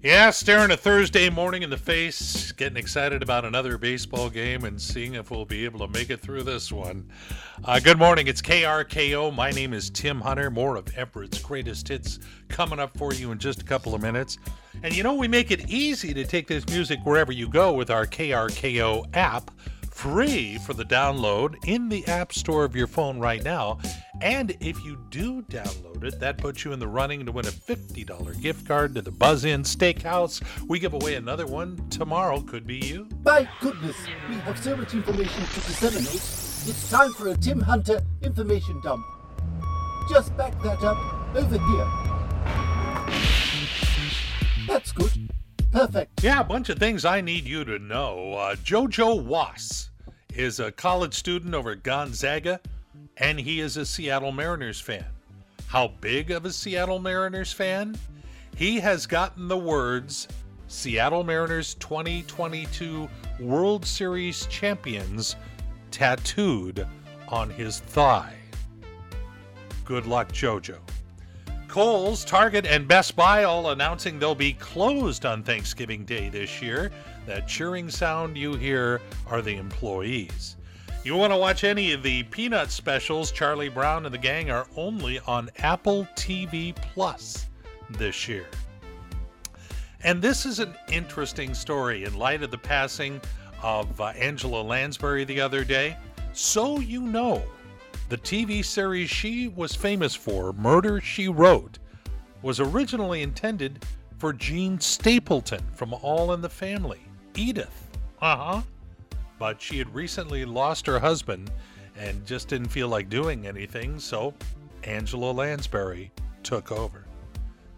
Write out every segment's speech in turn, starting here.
Yeah, staring a Thursday morning in the face, getting excited about another baseball game, and seeing if we'll be able to make it through this one. Uh, good morning, it's KRKO. My name is Tim Hunter. More of Everett's greatest hits coming up for you in just a couple of minutes. And you know, we make it easy to take this music wherever you go with our KRKO app free for the download in the App Store of your phone right now. And if you do download it, that puts you in the running to win a $50 gift card to the Buzz Inn Steakhouse. We give away another one tomorrow. Could be you. My goodness, we have so much information to disseminate. It's time for a Tim Hunter information dump. Just back that up over here. That's good. Perfect. Yeah, a bunch of things I need you to know. Uh, Jojo Was is a college student over at Gonzaga, and he is a Seattle Mariners fan. How big of a Seattle Mariners fan? He has gotten the words Seattle Mariners 2022 World Series champions tattooed on his thigh. Good luck, JoJo. Kohl's, Target, and Best Buy all announcing they'll be closed on Thanksgiving Day this year. That cheering sound you hear are the employees. You want to watch any of the Peanut specials, Charlie Brown and the gang are only on Apple TV Plus this year. And this is an interesting story in light of the passing of uh, Angela Lansbury the other day. So you know, the TV series she was famous for, Murder She Wrote, was originally intended for Jean Stapleton from All in the Family, Edith. Uh huh. But she had recently lost her husband and just didn't feel like doing anything, so Angela Lansbury took over.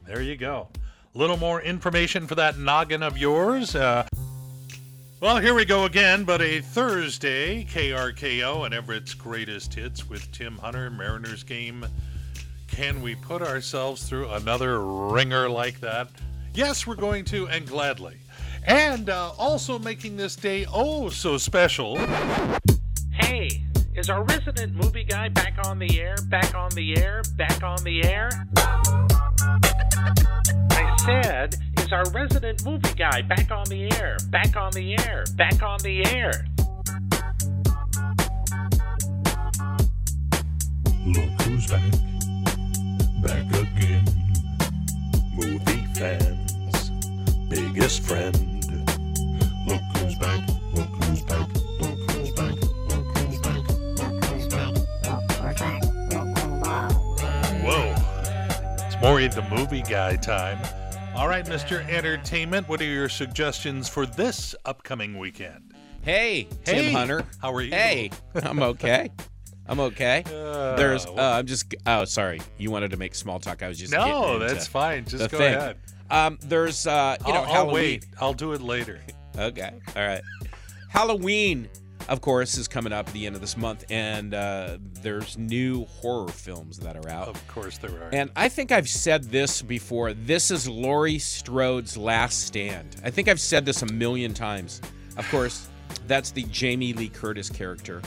There you go. A little more information for that noggin of yours. Uh, well, here we go again, but a Thursday, KRKO and Everett's greatest hits with Tim Hunter, Mariners game. Can we put ourselves through another ringer like that? Yes, we're going to, and gladly. And uh, also making this day oh so special. Hey, is our resident movie guy back on the air? Back on the air? Back on the air? I said, is our resident movie guy back on the air? Back on the air? Back on the air? Look who's back, back again. Movie fans, biggest friend. Maury the movie guy time. All right, Mr. Entertainment, what are your suggestions for this upcoming weekend? Hey, Tim Hey, Hunter. how are you? Hey, I'm okay. I'm okay. Uh, There's. Uh, I'm just. Oh, sorry. You wanted to make small talk. I was just. getting No, that's fine. Just go thing. ahead. Um, there's. Uh, you know, I'll, I'll Halloween. wait. I'll do it later. Okay. All right. Halloween, of course, is coming up at the end of this month, and uh, there's new horror films that are out. Of course there are. And I think I've said this before. This is Laurie Strode's last stand. I think I've said this a million times. Of course, that's the Jamie Lee Curtis character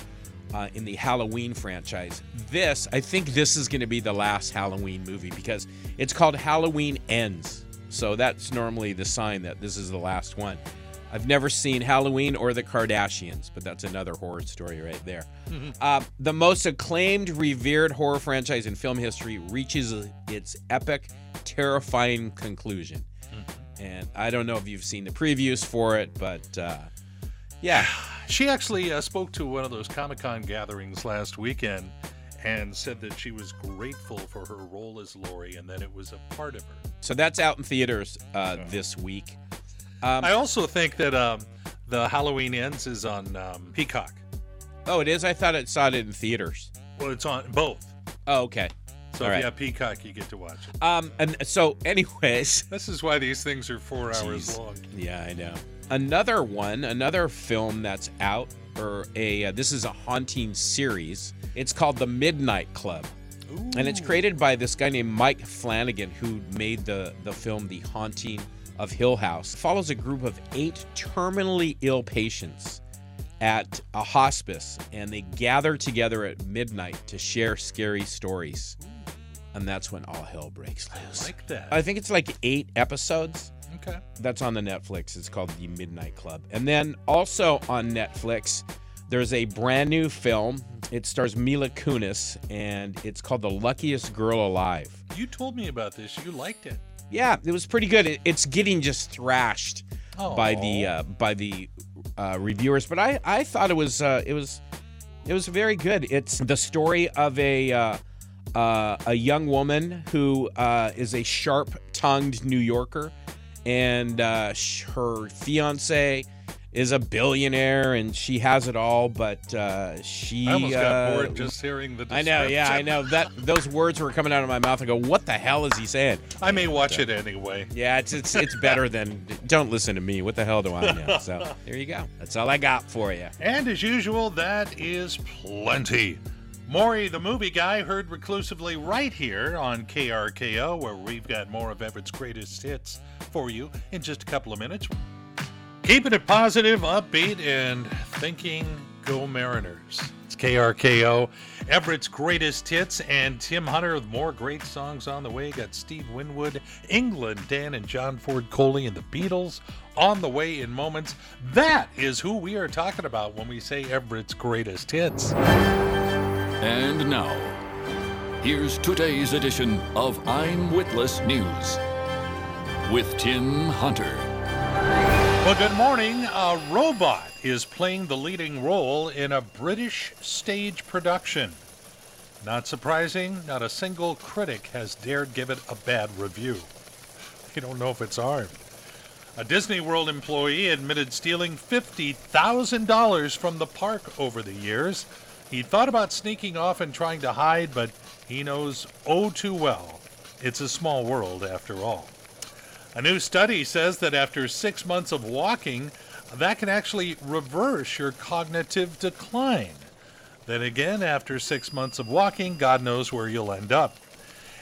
uh, in the Halloween franchise. This, I think this is going to be the last Halloween movie because it's called Halloween Ends. So that's normally the sign that this is the last one. I've never seen Halloween or The Kardashians, but that's another horror story right there. Uh, the most acclaimed, revered horror franchise in film history reaches its epic, terrifying conclusion. And I don't know if you've seen the previews for it, but uh, yeah. She actually uh, spoke to one of those Comic Con gatherings last weekend and said that she was grateful for her role as Laurie and that it was a part of her. So that's out in theaters uh, this week. Um, I also think that um, the Halloween Ends is on um, Peacock. oh, it is? I thought it saw it in theaters. Well, it's on both. Oh, okay. So All if right. you have Peacock, you get to watch it. Um, and so, anyways, This is why these things are four hours long. Yeah, I know. Another one, another film that's out, or a uh, this is a haunting series. It's called The Midnight Club, and it's created by this guy named Mike Flanagan, who made the the film The Haunting of Hill House. Follows a group of eight terminally ill patients at a hospice, and they gather together at midnight to share scary stories. And that's when all hell breaks loose. like that. I think it's like eight episodes. Okay. That's on the Netflix. It's called The Midnight Club. And then also on Netflix, there's a brand new film. It stars Mila Kunis, and it's called The Luckiest Girl Alive. You told me about this. You liked it. Yeah, it was pretty good. It, it's getting just thrashed by the uh, by the uh, reviewers, but I I thought it was uh, it was it was very good. It's the story of a uh, uh, a young woman who uh, is a sharp-tongued New Yorker, and uh, sh- her fiance is a billionaire, and she has it all, but uh, she. I almost got uh, bored just hearing the. I know, yeah, I know that those words were coming out of my mouth. I go, "What the hell is he saying?" I may watch it anyway. Yeah, it's it's it's better than don't listen to me. What the hell do I know? So there you go. That's all I got for you. And as usual, that is plenty. Maury, the movie guy, heard reclusively right here on KRKO, where we've got more of Everett's greatest hits for you in just a couple of minutes. Keeping it positive, upbeat, and thinking go Mariners. It's KRKO, Everett's greatest hits, and Tim Hunter with more great songs on the way. Got Steve Winwood, England, Dan and John Ford Coley, and the Beatles on the way in moments. That is who we are talking about when we say Everett's greatest hits. And now, here's today's edition of I'm Witless News with Tim Hunter. Well, good morning. A robot is playing the leading role in a British stage production. Not surprising, not a single critic has dared give it a bad review. We don't know if it's armed. A Disney World employee admitted stealing $50,000 from the park over the years. He thought about sneaking off and trying to hide, but he knows oh too well it's a small world after all. A new study says that after six months of walking, that can actually reverse your cognitive decline. Then again, after six months of walking, God knows where you'll end up.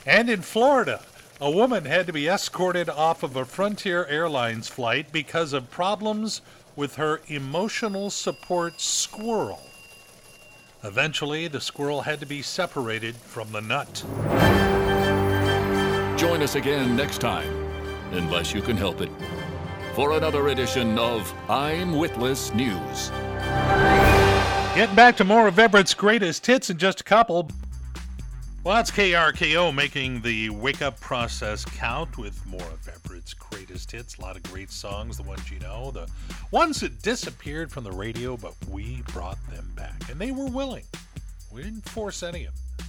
And in Florida, a woman had to be escorted off of a Frontier Airlines flight because of problems with her emotional support squirrel. Eventually, the squirrel had to be separated from the nut. Join us again next time, unless you can help it, for another edition of I'm Witless News. Getting back to more of Everett's greatest hits in just a couple. Well, that's KRKO making the wake up process count with more of Everett's greatest hits. A lot of great songs, the ones you know, the ones that disappeared from the radio, but we brought them back. And they were willing. We didn't force any of them.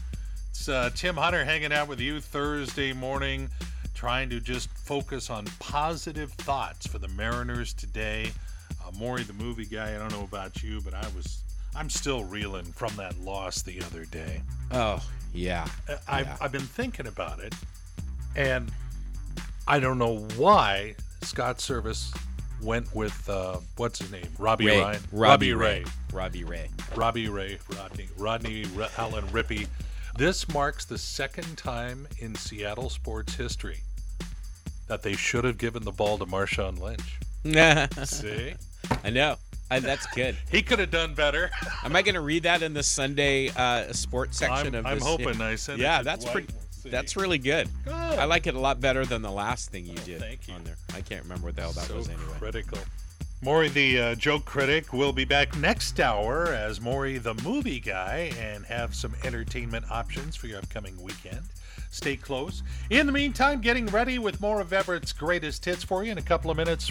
It's uh, Tim Hunter hanging out with you Thursday morning, trying to just focus on positive thoughts for the Mariners today. Uh, Maury, the movie guy, I don't know about you, but I was, I'm still reeling from that loss the other day. Oh yeah, Uh, I've, Yeah. I've been thinking about it, and I don't know why Scott Servais went with uh, what's his name, Robbie Ray, Ryan, Robbie Ray, Robbie Ray. Robbie Ray, Rodney, Rodney R- Allen Rippey. This marks the second time in Seattle sports history that they should have given the ball to Marshawn Lynch. See, I know. I, that's good. he could have done better. Am I going to read that in the Sunday uh, sports section I'm, of I'm this? hoping I sent it Yeah, that's pretty. That's really good. Good. I like it a lot better than the last thing you did thank you. on there. I can't remember what the hell that so was anyway. critical. Maury, the uh, joke critic, will be back next hour as Maury, the movie guy, and have some entertainment options for your upcoming weekend. Stay close. In the meantime, getting ready with more of Everett's greatest hits for you in a couple of minutes.